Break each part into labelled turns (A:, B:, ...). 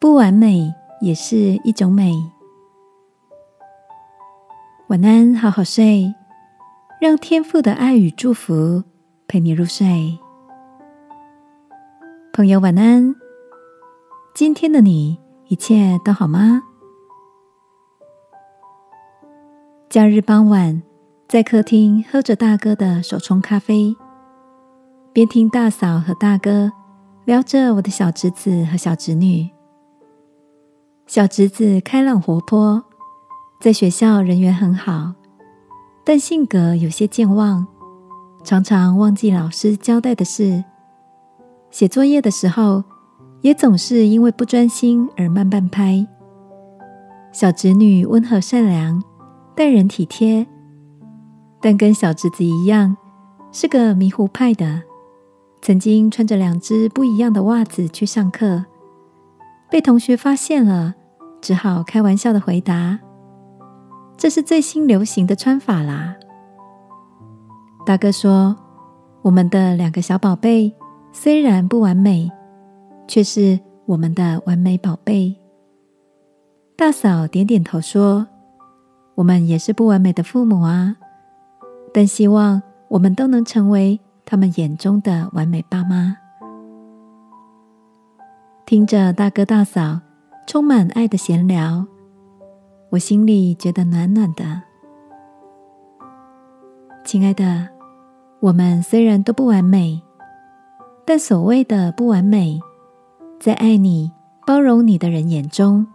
A: 不完美也是一种美。晚安，好好睡，让天赋的爱与祝福陪你入睡。朋友，晚安。今天的你一切都好吗？假日傍晚，在客厅喝着大哥的手冲咖啡，边听大嫂和大哥聊着我的小侄子和小侄女。小侄子开朗活泼，在学校人缘很好，但性格有些健忘，常常忘记老师交代的事。写作业的时候，也总是因为不专心而慢半拍。小侄女温和善良。待人体贴，但跟小侄子一样，是个迷糊派的。曾经穿着两只不一样的袜子去上课，被同学发现了，只好开玩笑的回答：“这是最新流行的穿法啦。”大哥说：“我们的两个小宝贝虽然不完美，却是我们的完美宝贝。”大嫂点点头说。我们也是不完美的父母啊，但希望我们都能成为他们眼中的完美爸妈。听着大哥大嫂充满爱的闲聊，我心里觉得暖暖的。亲爱的，我们虽然都不完美，但所谓的不完美，在爱你、包容你的人眼中，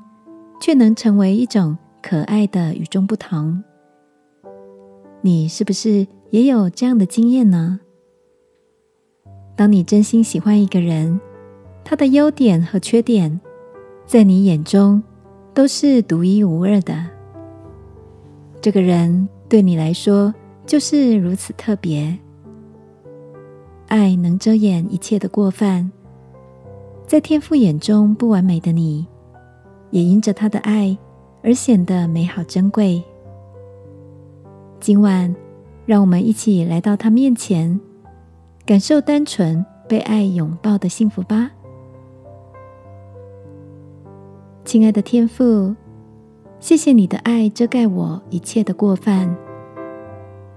A: 却能成为一种。可爱的与众不同，你是不是也有这样的经验呢？当你真心喜欢一个人，他的优点和缺点，在你眼中都是独一无二的。这个人对你来说就是如此特别。爱能遮掩一切的过犯，在天父眼中不完美的你，也因着他的爱。而显得美好珍贵。今晚，让我们一起来到他面前，感受单纯被爱拥抱的幸福吧。亲爱的天父，谢谢你的爱遮盖我一切的过犯，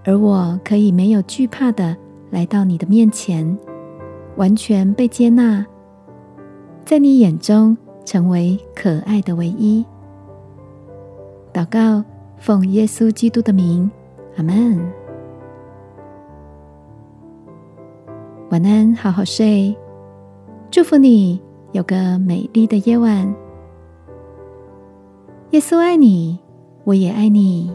A: 而我可以没有惧怕的来到你的面前，完全被接纳，在你眼中成为可爱的唯一。祷告，奉耶稣基督的名，阿门。晚安，好好睡。祝福你有个美丽的夜晚。耶稣爱你，我也爱你。